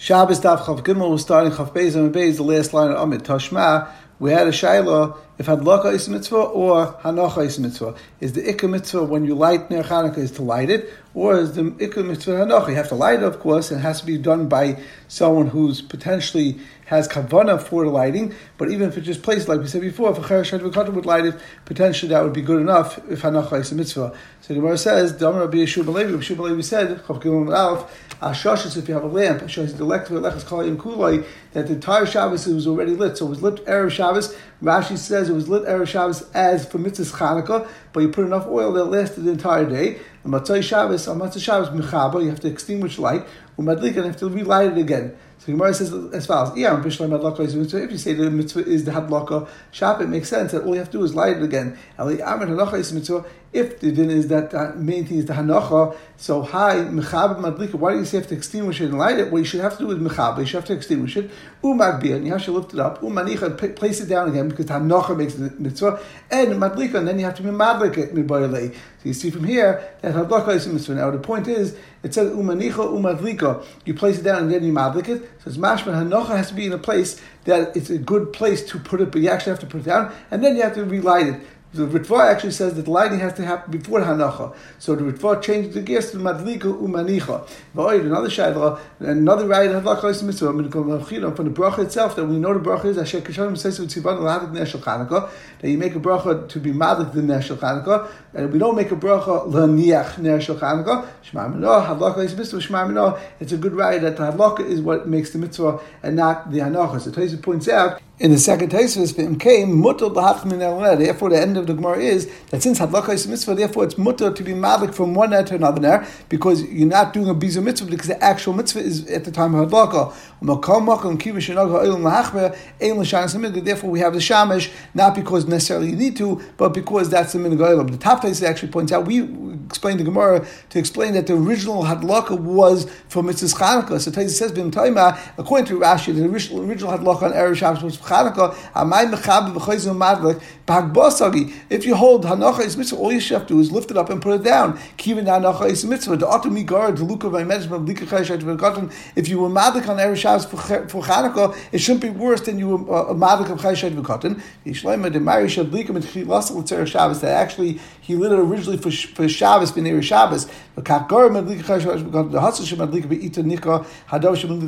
Shabbos Daf Chav Gimel was starting Chav Beis and Beis, the last line of Amid Tashma. We had a Shaila if Hadlaka is mitzvah or Hanacha is mitzvah. Is the Ikka mitzvah when you light Ner Chanukah is to light it, or is the Ikka mitzvah Hanacha? You have to light it, of course, and it has to be done by someone who's potentially has kavana for lighting, but even if it's just placed, like we said before, if a Cheresh would light it, potentially that would be good enough if Hanacha is a mitzvah. So the Gemara says, Damar Rabbi Yeshua Balevi, Yeshua Balevi said, Chav if you have a lamp, Ashashis, the electric lechas kalayim kulay, that the entire Shabbos was already lit. So it was lit Erev Shabbos. Rashi says it was lit Erev Shabbos as for mitzvahs Chanukah, but you put enough oil that lasted the entire day. And Matzah Shabbos, on Matzah Shabbos, Mechaba, you have to extinguish light. Umadlik, and have to relight it again. So Gemara says as follows: If you say the mitzvah is the hadlaka shop, it makes sense that all you have to do is light it again. If the din is that the main thing is the hanacha, so hi mechab madlika. Why do you say you have to extinguish it and light it? What you should have to do is mechab. You should have to extinguish it. Umagbir, and you have to lift it up. Umanicha, place it down again because hanacha makes the mitzvah. And madlika, and then you have to be madlik mibayalei. So you see from here that hadlaka is mitzvah. Now the point is, it says umanicha umadlika. You place it down and then you madlik it. So it's mashman hanocha has to be in a place that it's a good place to put it, but you actually have to put it down, and then you have to relight it. The Ritva actually says that lighting has to happen before Hanacha. So the Ritva changed the gears to Madlika Umanicha. Another Shaila, another right Hadlaka Mitzvah, from the bracha itself, that we know the bracha is Asher Kishanim says with Tzivan Lahadik Neshel Chanukah, that you make a bracha to be Madlik the Neshel Chanukah, and we don't make a bracha Laniach Neshel Chanukah, Shema Minah, Hadlaka is Mitzvah, Shema it's a good right that the Hadlaka is what makes the Mitzvah and not the Hanacha. So Taisa points out, in the second Taisvis, came mutter Therefore, the end of the Gemara is that since hadlaka is mitzvah, therefore it's mutter to be madlik from one ner to another ner because you're not doing a bizu mitzvah because the actual mitzvah is at the time of hadlaka. Therefore, we have the shamish not because necessarily you need to, but because that's the minhag The top Taisvis actually points out we explained the Gemara to explain that the original hadlaka was for mitzvah Chanukah. So Taisvis says, according to Rashi, the original, original hadlaka on Erev Shabbos was Chanukah, if you hold Hanacha is mitzvah, all you have to do is lift it up and put it down. Is mitzvah. The the Luka If you were Madik on Erev Shabbos for Chanukah, it shouldn't be worse than you were uh, Madik of Chayshad V'Katan. Yishleima de Marish Adlika and Chilasal Shabbos. That actually he lit it originally for for Shabbos b'Ner Shabbos. The Kakar Madlika Chayshad V'Katan. The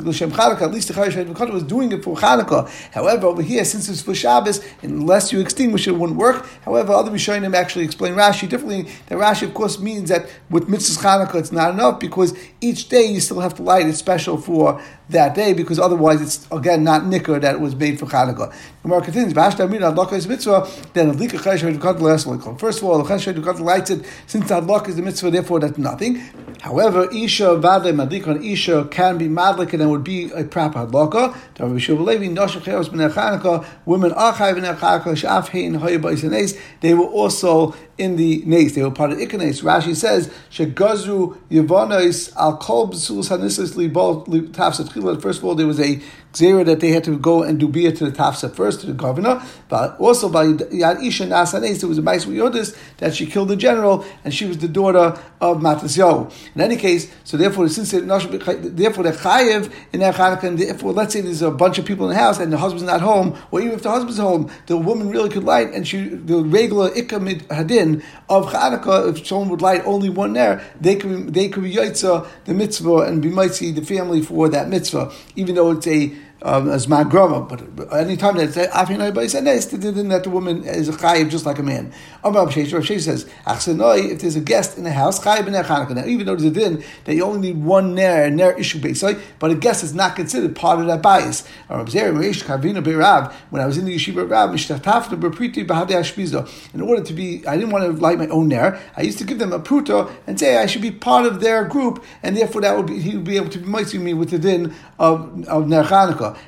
L'Shem. At least the Chayshad V'Katan was doing it for Chanukah. However, over here, since it's for Shabbos, unless you extinguish it, it wouldn't work. However, other Rishonim actually explain Rashi differently. That Rashi, of course, means that with Mitzvah Chanukah, it's not enough because each day you still have to light it special for that day because otherwise it's again not nicker that was made for Chanukah. Gemara continues, Adlaka is mitzvah, then Adlika First of all, the Dukat lights it since Adlaka is the mitzvah, therefore that's nothing. However, Isha Vade Madlikon Isha can be Madlik and would be a proper Adlaka. Women are They were also in the nace. They were part of Ikanes. Rashi says, Shegazru Yavonis al Kol B'sul Hanisas Libol Tafsat First of all, there was a zera that they had to go and do bia to the tafsa first to the governor, but also by Yad Isha Nasanes, there was a Bais Yodis that she killed the general, and she was the daughter of Matasyahu. In any case, so therefore, since it, therefore the chayiv in their Chanukah, and therefore let's say there's a bunch of people in the house and the husband's not home, or even if the husband's home, the woman really could light, and she the regular ikamid hadin of Chanukah, if someone would light only one there, they could they could be yaitza the mitzvah and be might see the family for that mitzvah, even though it's a um, as my grandma, but anytime that anybody said this, that the woman is a chayiv just like a man. Rav Shesha says, if there's a guest in the house, chayiv b'ner Chanukah. Now, even though there's a din that you only need one ner, ner issue basically, but a guest is not considered part of that bias. When I was in the yeshiva Rav, in order to be, I didn't want to light my own ner. I used to give them a pruto and say I should be part of their group, and therefore that would be he would be able to be me with the din of of ner.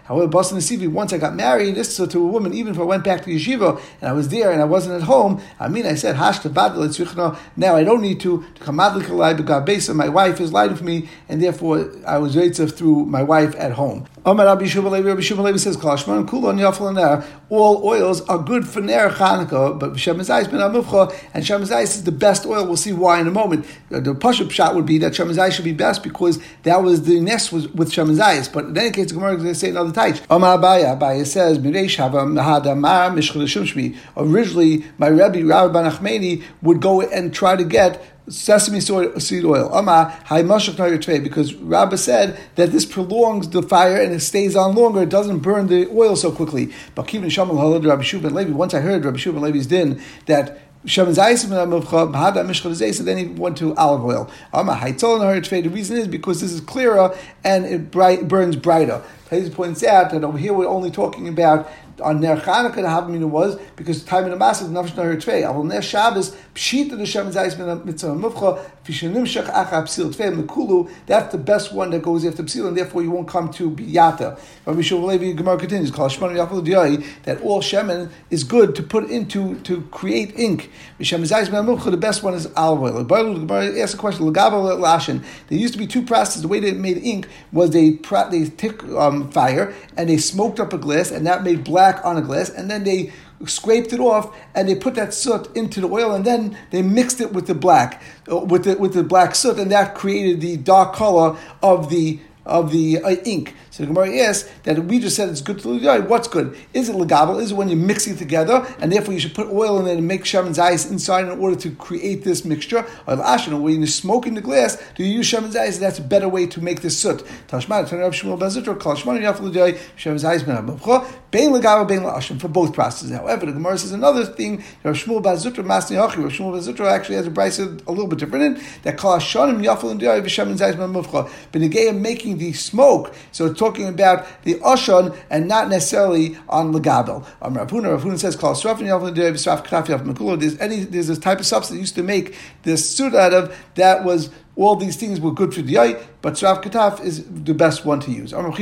However, Boston Nasivi, once I got married, this to a woman, even if I went back to yeshiva and I was there and I wasn't at home, I mean, I said, Hash now I don't need to, to come out my wife is lighting for me, and therefore I was raised through my wife at home. Amar Rabbi Shubalevi, Rabbi Shubalevi says, Kalashman Kulon Yafal All oils are good for Ner Chanukah, but Shem ben Amufcha, and Shem is the best oil. We'll see why in a moment. Uh, the Pashup shot would be that Shem Zayis should be best because that was the nest was with Shem Zayis. But in any case, the Gemara is going to say another taich. Amar Abaya, Abaya says, Mireish Hava Mahadamar Mishchel Originally, my Rebbe, Rabbi Banachmeni, would go and try to get sesame seed oil. Because Rabbi said that this prolongs the fire and it stays on longer. It doesn't burn the oil so quickly. But Rabbi. Once I heard Rabbi Shuban Levi's din that then he went to olive oil. The reason is because this is clearer and it bright, burns brighter. He points out that over here we're only talking about on Ner Chanukah the Havamina was because time in the Mass is Nafesh Nahir Tvei. Avol Ner Shabbos Pshita the Shem Zayis Ben Mitzvah Mufcha Fishanim Shech Acha Psil Tvei Mekulu. That's the best one that goes after Psil, and therefore you won't come to Biyata. Rabbi Shul Levi Gemara continues called Shmon Yafal Diyai that all shemen is good to put into to create ink. Shem Zayis Ben Mufcha the best one is olive oil. The Gemara asks a question. Lagav Lashin. There used to be two processes. The way they made ink was they they took um, fire and they smoked up a glass, and that made black on a glass, and then they scraped it off and they put that soot into the oil, and then they mixed it with the black, uh, with the with the black soot, and that created the dark color of the of the uh, ink. So the Gemara asks that we just said it's good to legavel. What's good? Is it legavel? Is it when you're mixing it together, and therefore you should put oil in it and make shaman's ice inside in order to create this mixture? Or ashana, when you're smoking the glass, do you use shaman's ice? That's a better way to make this soot. Turn up Bezitra, for both processes. However, the Gemara says another thing. Rav Shmuel Bazutra Masni Hachi. Rav Shmuel actually has a price a little bit different in that Kal Hashanim Yafal Diyai v'Shaman's ice ben Mavcha. Benegay making the smoke. So it's talking about the Oshon and not necessarily on Legabel. Um, Rav Huna, Rav Huna says, call Sraf There's any, there's this type of substance used to make this suit out of that was all these things were good for the eye, but Srav Kataf is the best one to use. Anyone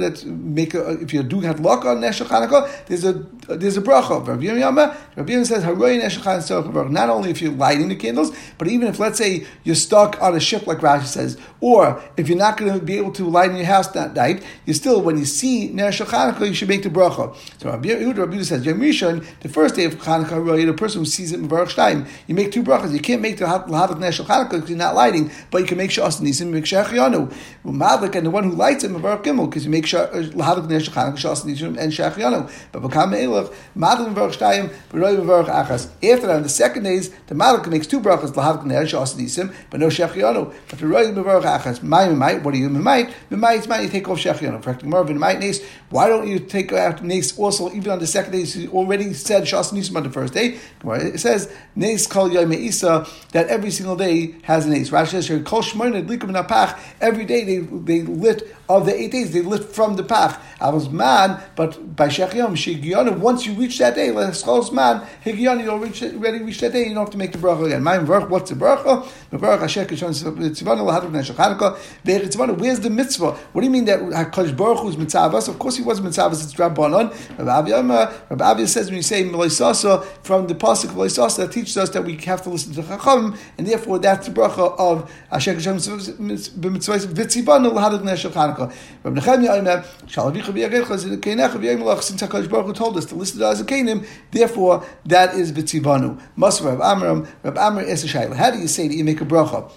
that make a, if you do have luck on Neshach Hanukkah, there's a there's a bracha. Rabbi Yirmiyah says Haroy Neshach Not only if you're lighting the candles, but even if let's say you're stuck on a ship, like Rashi says, or if you're not going to be able to light in your house that night, you still when you see Neshach Hanukkah, you should make the bracha. So Rabbi Yehuda says Yom the first day of Hanukkah, the person who sees it in Baruch You make two brachas. You can't make the Lahavik Neshel Chanukah because you're not lighting, but you can make Shas Nisim, make Shech Yanu. Madlik, and the one who lights it, Mavar Gimel, because you make uh, Lahavik Neshel Chanukah, Shas Nisim, and Shech Yanu. But Bakam Elach, Madlik Mavar Shtayim, Beroy Mavar Achas. After that, on the second days, the Madlik makes two brachas, Lahavik Neshel Shas Nisim, but no Shech Yanu. But Beroy Mavar Achas, Mai Mai, what do you Mai? Mai, it's Mai, you take off Shech Yanu. Correct Marvin Mai Nes, why don't you take out Nes also, even on the second day, you already said Shas Nisim on the first day? It says, Nes Kol Yom Isa that every single day has an ace. Rashi says Kol Shmoyne Likum Napach. Every day they they lit of the eight days they lit from the pach. I was man, but by Shech Yom Shigiyonu. Once you reach that day, Leschos man Higiyonu, you already reach that day. You don't have to make the bracha again. My verch, what's the bracha? The bracha Kishon Tzivanu Neshach. Where's the mitzvah? What do you mean that Hakadosh Baruch Hu is mitzavas? Of course he was mitzavas. It's Rabbanon. Rabbi Avia says when you say Meloisasa from the pasuk Meloisasa that teaches us that we have to listen to Chacham, and therefore that's the bracha of Hashem b'mitzvahs v'tzivanu l'hadad neshel Chanukah. Rabbi Nechemia Omer, Shalavicha v'yagecha z'keinecha v'yayim since HaKadosh Baruch Hu told us to listen to Azakanim, therefore that is v'tzivanu. Mas Rav Amram, Rav Amr Esashayla. How do you say that you make a bracha?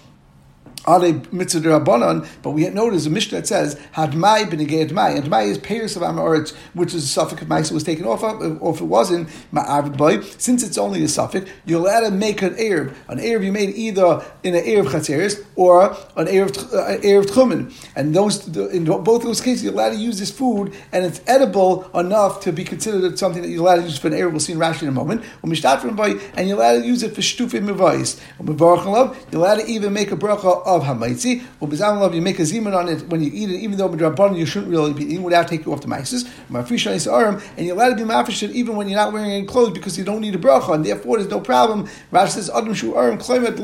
Mitzvah but we notice a mishnah that says hadmai b'negei hadmai. And hadmai is payers of amoritz, which is a suffix of ma'isa was taken off of, or if it wasn't ma'avid. Since it's only a suffix, you're allowed to make an erev. An erev you made either in an erev chatzeres or an erev uh, erev tchumen. And those in both those cases, you're allowed to use this food, and it's edible enough to be considered something that you're allowed to use for an erev. We'll see in Rashi in a moment. And you're allowed to use it for shtufim mevayis. You're allowed to even make a bracha of hamaitzi. Love you make a zimun on it when you eat it, even though midrabanan you shouldn't really be eating without taking off the maisis. And you're allowed to be mafresh even when you're not wearing any clothes because you don't need a bracha, and therefore there's no problem. Rashi says adam shu arim kloimet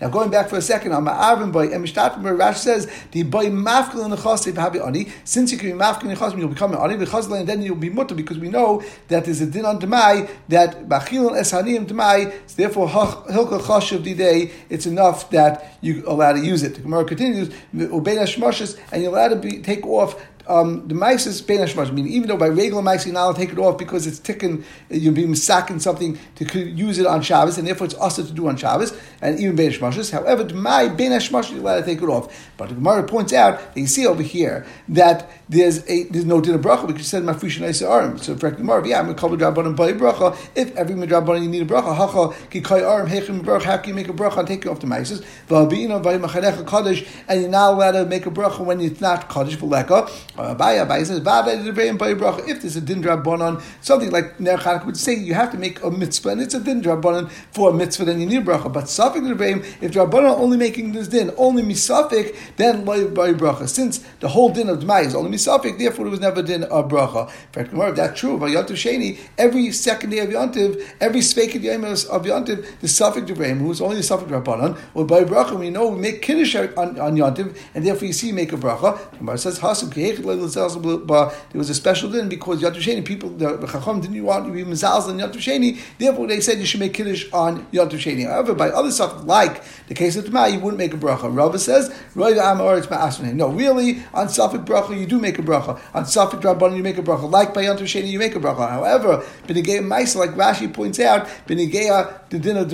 Now going back for a second, on ma'avim by emishtatim, Rashi says the by mafkel in the chasev habi ani. Since you can be mafkel in the chasev, you'll become an ani b'chazla, and then you'll be mutter because we know that there's a din on demai that bachil and eshanim demai. Therefore hilka chashav day it's enough that you allowed to use it. The Gemara continues, and you're allowed to be, take off um, the mice is hashmash. I mean, even though by regular mice you're not take it off because it's ticking, you're being sacking something to use it on Shabbos, and therefore it's also to do on Shabbos, and even bein hashmashes. However, the my hashmash you're allowed to take it off. But the Gemara points out that you see over here that there's a there's no din of bracha because you said mafresh nice arm. So for Gemara, yeah, I'm a couple drabanan by bracha. If every midrabanan you need a bracha, hacha kikai arm hechim bracha. How can you make a bracha and take it off the kaddish, and you're not allowed to make a bracha when it's not kaddish v'leka. Abaya, Abaya says, if there's a din bonon, something like Ner Chanukah would say you have to make a mitzvah, and it's a din bonon for a mitzvah, then you need bracha. But Safik Rebbeim, if Rabbanon only making this din, only misafik, then by bracha. Since the whole din of Dmai is only misafik, therefore it was never din of bracha. If that's true, Sheni, every second day of Yontiv, every Svekid Yom of Yontiv, the Safik Rebbeim, who is only the Safik Rabbanon, or by bracha, we know we make Kiddush on, on Yontiv, and therefore you see you make a bracha. Gemara says, Hasum there was a special din because Yad Sheni people the Chacham didn't want to be mezalz on Yad Sheni. Therefore, they said you should make kiddush on Yad Sheni. However, by other stuff like the case of Tma, you wouldn't make a bracha. Rava says No, really on Safik bracha you do make a bracha. On Safik Rabban you make a bracha. Like by Yad you make a bracha. However, Benigay Maisa, like Rashi points out, Benigay the din of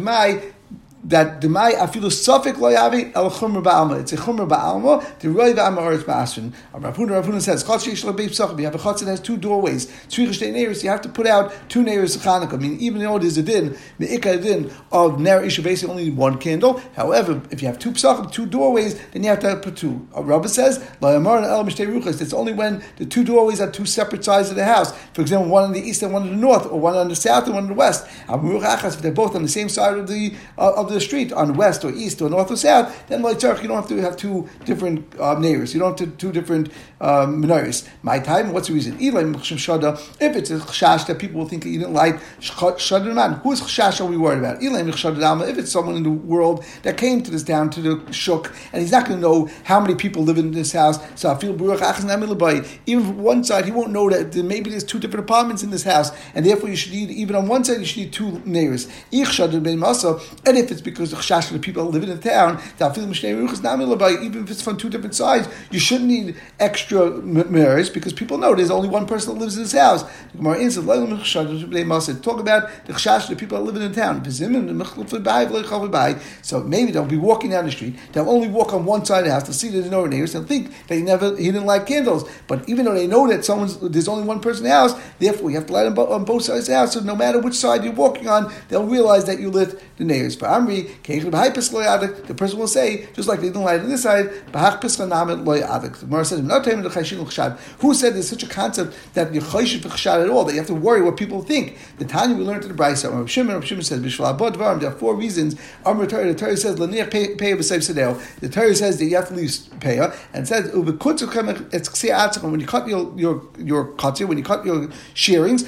that demai afilu sofik lo yavi el chumra ba'alma. It's a chumra ba'alma. The roi v'ama oretz ba'asrin. Rav Huna says, sheish lo beif You have a chotz that has two doorways. Tzricha shtei neiros. You have to put out two neiros of Chanukah. I mean, even though it is a din, the ikka din of ner isha basically only one candle. However, if you have two psachim, two doorways, then you have to put two. Rabbi says, lo yamar el mishtei ruchas. It's only when the two doorways are two separate sides of the house. For example, one on the east and one on the north, or one on the south and one on the west. If they're both on the same side of the uh, the street, on west or east or north or south, then like you don't have to have two different uh, neighbors. You don't have to, two different um, menorahs. My time, what's the reason? If it's a chash that people will think that you didn't light man, whose chash are we worried about? If it's someone in the world that came to this town to the shuk, and he's not going to know how many people live in this house, so I feel even from one side, he won't know that maybe there's two different apartments in this house, and therefore you should need even on one side you should need two neighbors. And if it's because the chash the people that live in the town, even if it's from two different sides, you shouldn't need extra mirrors because people know there's only one person that lives in this house. Talk about the chash the people that live in the town. So maybe they'll be walking down the street, they'll only walk on one side of the house, they'll see there's no neighbors, they'll think he never he didn't light candles. But even though they know that someone's there's only one person in the house, therefore you have to light on, on both sides of the house. So no matter which side you're walking on, they'll realize that you lit the neighbors. But Amri, the person will say, just like they didn't light on this side, the Gemara says, Who said there's such a concept that you're chayshit at all, that you have to worry what people think? The Tanya we learned to the Brisa, Rav Shimon, Rav Shimon says, there are four reasons. The Torah says, the Torah says that you have to leave payah, and says, when you cut your, your, your cutter, when you cut your shearings,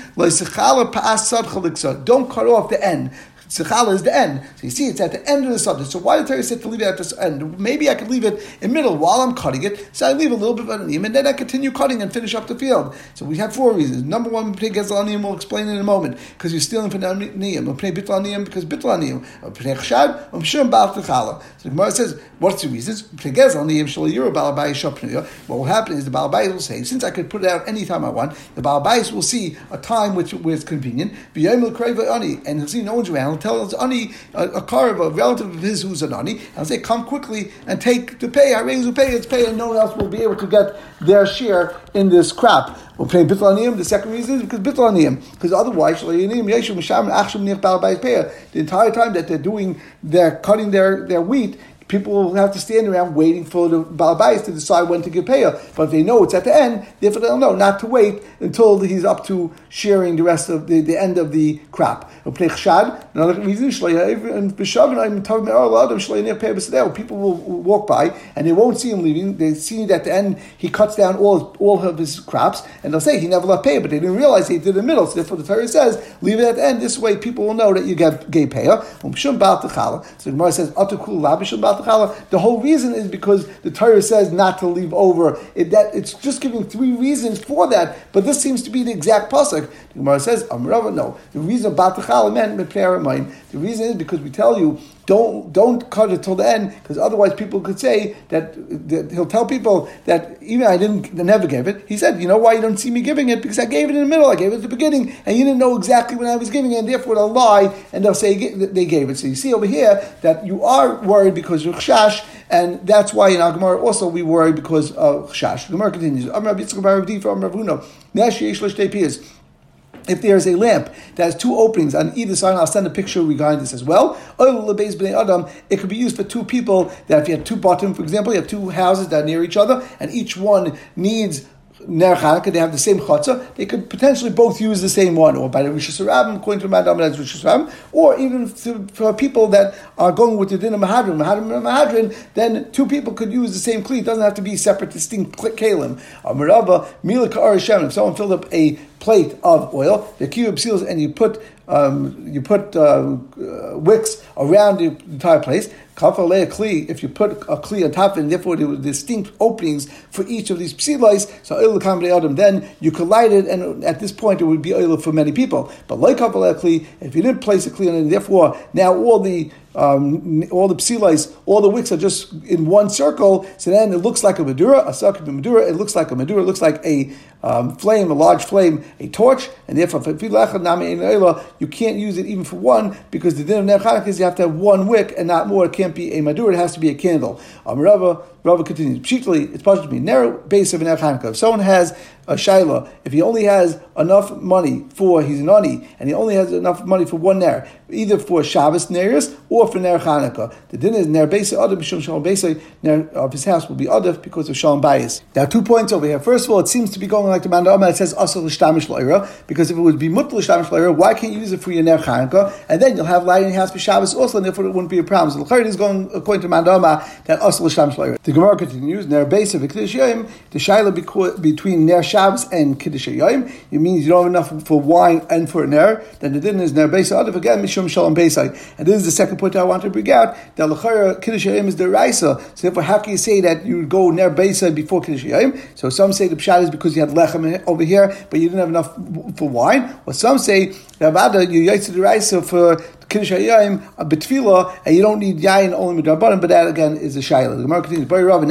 don't cut off the end. Tzichala is the end. So you see, it's at the end of the subject. So why did Torah say to leave it at the end? Maybe I could leave it in middle while I'm cutting it. So I leave a little bit of anium, and then I continue cutting and finish up the field. So we have four reasons. Number one, Pnei Gezel Aniyim, we'll explain in a moment, because you're stealing from Aniyim. Pnei Bitl Aniyim, because Bitl Aniyim. Pnei Chashad, Mshum Baal Tzichala. So the Gemara says, what's the reasons? Pnei Gezel Aniyim, Shal Yiro Balabai Shapnuya. What will happen is the Balabai will say, since I could put it out anytime I want, the Balabai will see a time which, where it's convenient, and he'll see no one's around, he'll tell us Ani a, a car of a relative of his who's an ani, and say, come quickly and take to pay. I raise to pay, it's pay, and no one else will be able to get their share in this crap. We're paying bitlaniyim. The second reason is because bitlaniyim, because otherwise the entire time that they're doing, they're cutting their, their wheat, people will have to stand around waiting for the Balabais to decide when to give payah. But if they know it's at the end, therefore they'll know not to wait until he's up to sharing the rest of the, the end of the crop. Another reason, people will walk by and they won't see him leaving. They see that at the end he cuts down all, all of his crops and they'll say he never left pay, but they didn't realize he did in the middle. So therefore the Torah says, leave it at the end. This way people will know that you gave, gave payah. Um, so the Gemara says, the whole reason is because the Torah says not to leave over. It, that It's just giving three reasons for that, but this seems to be the exact pasuk. The Gemara says, Amrava, no. The reason about the meant The reason is because we tell you don't don't cut it till the end because otherwise people could say that, that, he'll tell people that even I didn't never give it. He said, you know why you don't see me giving it because I gave it in the middle, I gave it at the beginning, and you didn't know exactly when I was giving it, and therefore they'll lie and they'll say they gave it. So you see over here that you are worried because of chash, and that's why in Agmar also we worry because of chash. The Gemara continues. If there's a lamp that has two openings on either side, I'll send a picture regarding this as well. It could be used for two people. That if you have two bottom, for example, you have two houses that are near each other, and each one needs Ner they have the same chutzah, they could potentially both use the same one, or by the Rishus Rabbim, according to Madam that's Rishus Rabbim, or even for people that are going with the din of Mahadrin, Mahadrin Mahadrin, then two people could use the same kli. It doesn't have to be separate, distinct kalim. Amarava, Milika Arishem, if someone filled up a plate of oil, the cube seals, and you put um, you put uh, uh, wicks around the entire place. If you put a kli on top, and therefore there were distinct openings for each of these psilais, so oil adam, then you collide it, and at this point it would be oil for many people. But like kli, if you didn't place a kli on it, therefore now all the um, all the psilais, all the wicks are just in one circle, so then it looks like a Madura, a circuit Madura, it looks like a Madura, it looks like a um, flame, a large flame, a torch, and therefore you can't use it even for one because the din of Ner is you have to have one wick and not more. It can't be a Madura, it has to be a candle. Um, Rava, Rava continues. Particularly, it's supposed to be narrow base of an Chanukah. If someone has a shaila, if he only has enough money for he's an ani, and he only has enough money for one ner, either for Shabbos neris or for ner Chanukah, the din is ner base b'shum shalom base ner of his house will be other because of shalom bias. Are two points over here. First of all, it seems to be going like the man It says asal l'shtamish loira because if it would be mut l'shtamish loira, why can't you use it for your ner Chanukah? And then you'll have light in your house for Shabbos also, and therefore it wouldn't be a problem. So the is going according to man that asal l'shtamish loira. The Gemara continues ner base of the shaila between ner Shabbos and Kiddush Yom, it means you don't have enough for wine and for an air, then the din is Ner Beisa Adav again, Mishum Shalom Beisai. And this is the second point I want to bring out, that Lachara Kiddush Yom is the Raisa. So therefore, how can you say that you go Ner Beisa before Kiddush Yom? So some say the Pshat is because you had Lechem over here, but you didn't have enough for wine. Or some say, Ravada, you Yaitz the Raisa for Kiddush Hayayim a uh, betfila, and you don't need yayin only midrabanan, but that again is a shayla. The Gemara continues. Boy Rav,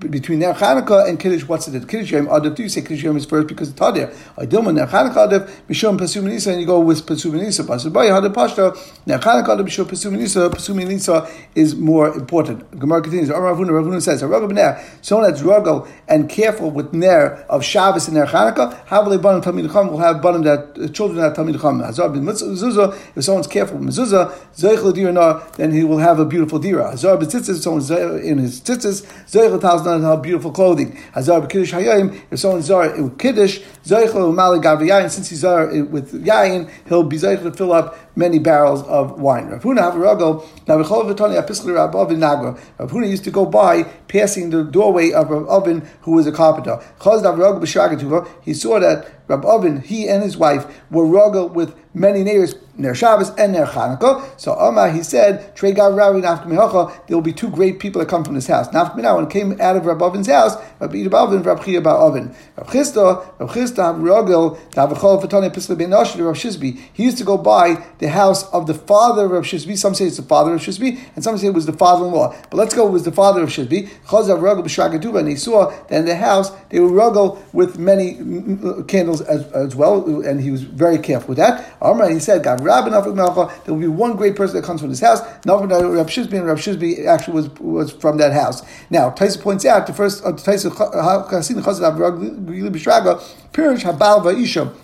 between Ner Chanukah and Kiddush, what's it? Kiddush Yom Adav. Do you say Kiddush Yom is first because it's Tadir? I Dilma Ner Chanukah Adav Mishum Pasum Nisa, and you go with Pasum Nisa. Pasum Bay Hadav Pashta Ner Chanukah Adav Mishum Pasum Nisa. Pasum Nisa is more important. Gemara continues. Ravuna Ravuna says, Ravuna Ner. Someone that's rugal and careful with Ner of Shabbos and Ner Chanukah. How will they ban Talmid Chum? Will have ban that uh, children that Talmid Chum. Hazar bin Mezuzah. If someone's careful with Mezuzah, Zeich Ladirna, then he will have a beautiful dira. Hazar bin Tzitzis. Someone's in his Tzitzis, Zeich Latalzna, have beautiful clothing. Hazar b'kiddush hayayim. If someone's zar with kiddush, zaychel umali gav yayin. Since he's zar with yayin, he'll be zaychel to fill up many barrels of wine. Rav Huna Havarago, now Rav Huna used to go by, passing the doorway of Rav Avin, who was a carpenter. He saw that Rav Avin, he and his wife, were ruggle with many neighbors, Ner Shabbos and Ner Chanukah. So Amar, he said, Trey Gav Ravi Nafka there will be two great people that come from this house. Nafka when came out of Rav Avin's house, Rav Ida Avin, Rav Chia Bar Avin. Rav Chisda, Rav Chisda, Ruggle, Tavachol Fatani Pisla Ben Rav Shizbi. He used to go by the house of the father of Shizbi. Some say it's the father of Shizbi, and some say it was the father-in-law. But let's go, it was the father of Shizbi. Chazav Ruggle B'Shagatuba, and he saw that in the house they would ruggle with many mm, candles as, as well, and he was very careful with that. Amr, he said, God, Rabbi there will be one great person that comes from this house. Rav Shizbi, and Rav Shizbi actually was, was from that house. Now, Taisa points out, the first, uh, Taisa Chasin Chazav Ruggle B'Shraga, Pirish Habal Va'isha,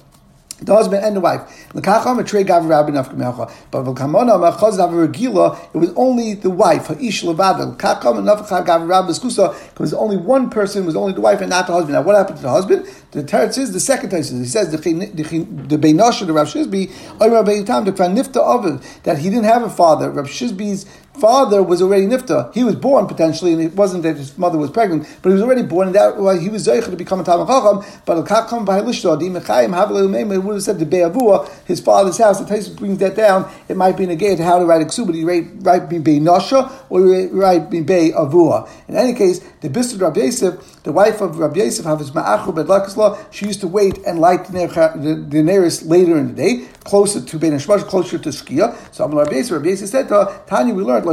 the husband and the wife. But it was only the wife. It was only one person, was only the wife and not the husband. Now, what happened to the husband? The teretz is the second teretz. He says the Beinosh, the Rav Shizbi, that he didn't have a father. Rav Shizbi's father was already nifta. He was born potentially, and it wasn't that his mother was pregnant, but he was already born, and that well, he was zeicha to become a Talmud Chacham. But al havle It would have said the Be'avua, his father's house. The Taisus brings that down. It might be negated how to write a but he write write be Nasha or write be Be'avua. In any case, the Bistud Rabbi Yosef, the wife of Rabbi Yosef, Hafiz Ma'achur Bedlakisla, she used to wait and light the nearest later in the day, closer to Ben Hashmash, closer to Skia. So Rabbi Yosef, Rabbi Yosef said to her, Tanya, we learned to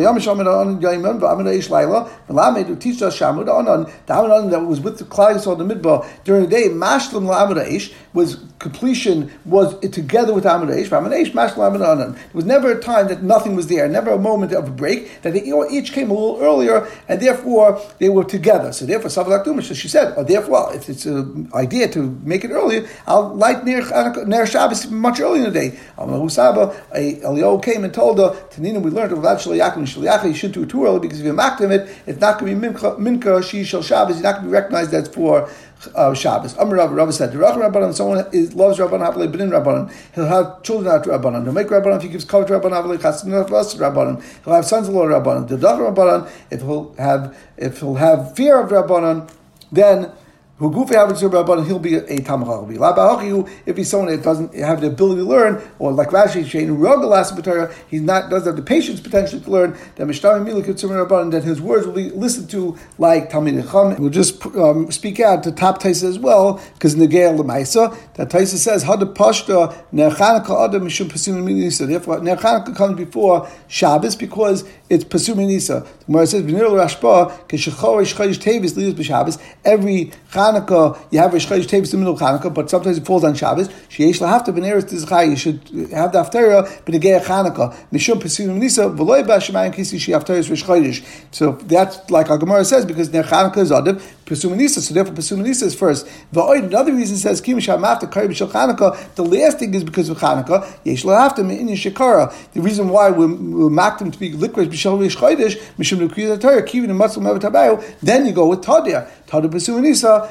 teach us Shamud Anan, the Anan that was with the Klai on the Midbar during the day, Mashlim La'amud was completion was together with Amud Eish. Amud Eish, Mashlim Anan. There was never a time that nothing was there, never a moment of a break, that they each came a little earlier, and therefore they were together. So therefore, Savak Dumish, she said, oh, therefore, if it's an idea to make it earlier, I'll light near, near Shabbos much earlier in the day. Elio came and told her, Tanina, we learned about Shaliach and Shaliach, you shouldn't do it too early because if you mock them it, it's not going to be Minka, She Shal Shabbos, you're not going to be recognized as for uh, Shabbos. Amr Rabbi, Rabbi said, Rabbanan, someone is, loves Rabbanan, Havle B'nin Rabbanan, he'll have children after Rabbanan. He'll make Rabbanan if he gives cover to Rabbanan, Havle Chasin Rabbanan. He'll have sons-in-law Rabbanan. The Rabbanan, if he'll have, if he'll have fear of Rabbanan, then who goofy happens to he'll be a Tamach If he's someone that doesn't have the ability to learn, or like Rashi Shein Rogalas he's not doesn't have the patience potentially to learn. That Mishnah Milah Kitzur Rabbanan, that his words will be listened to like Talmid Chacham. We'll just um, speak out to top Taisa as well, because Gael Lemaisa, that Taisa says Hada Pashta Nechanaka Adam Mishum Pasim Minisa. Therefore, Nechanaka comes before Shabbos because it's Pasum Minisa. The Gemara says V'nir Rashba Keshachorish Chayish Tevis Lidas B'Shabbos. Every Hanukkah, you have Rosh Chodesh Tevis in the middle of Hanukkah, but sometimes it falls on Shabbos. Sheyesh lahafta b'neres tizchai. You should have the haftarah b'negei Hanukkah. Mishum pesulim nisa v'loy b'ashemayim kisi she haftarah Rosh Chodesh. So that's like our Gemara says because their Hanukkah is adav pesuminisa. So therefore pesuminisa is first. V'oid another reason says kim shamafta kari b'shel Hanukkah. The last thing is because of Hanukkah. Yesh lahafta me'in shekara. The reason why we we mark them to be liquid b'shel Rosh Chodesh mishum l'kriyat Torah kivin and matzal mevet Then you go with Tadia. Tada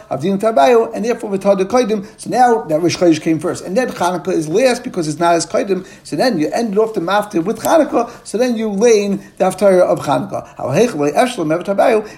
Pesuinisa, Avdin Tabayo, and therefore with Tada Kaidim. So now that Rosh Chodesh came first. And then Chanukah is last because it's not as Kaidim. So then you ended off the Maftir with Chanukah, so then you lane the Haftarah of Chanukah.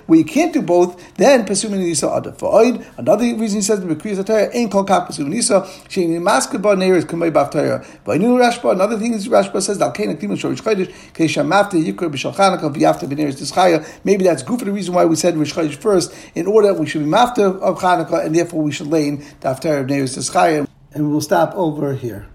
Where you can't do both, then Pesuinisa Ada. For Oid, another reason he says the Bekriyas Haftarah ain't called Kak Pesuinisa, Shein Maskaba Neir is Kamei Baftarah. But knew Rashba, another thing is Rashba says, Dal Kain Aktim Rosh Chodesh, Keisha Maftir Yikr B'Shal Chanukah, V'Yafta B'Neir Tischaya. Maybe that's good for the reason why we said Rosh Chodesh first, in order we should be mafter of Chanukah, and therefore we should lane the after of Nevis Teschayim. And we'll stop over here.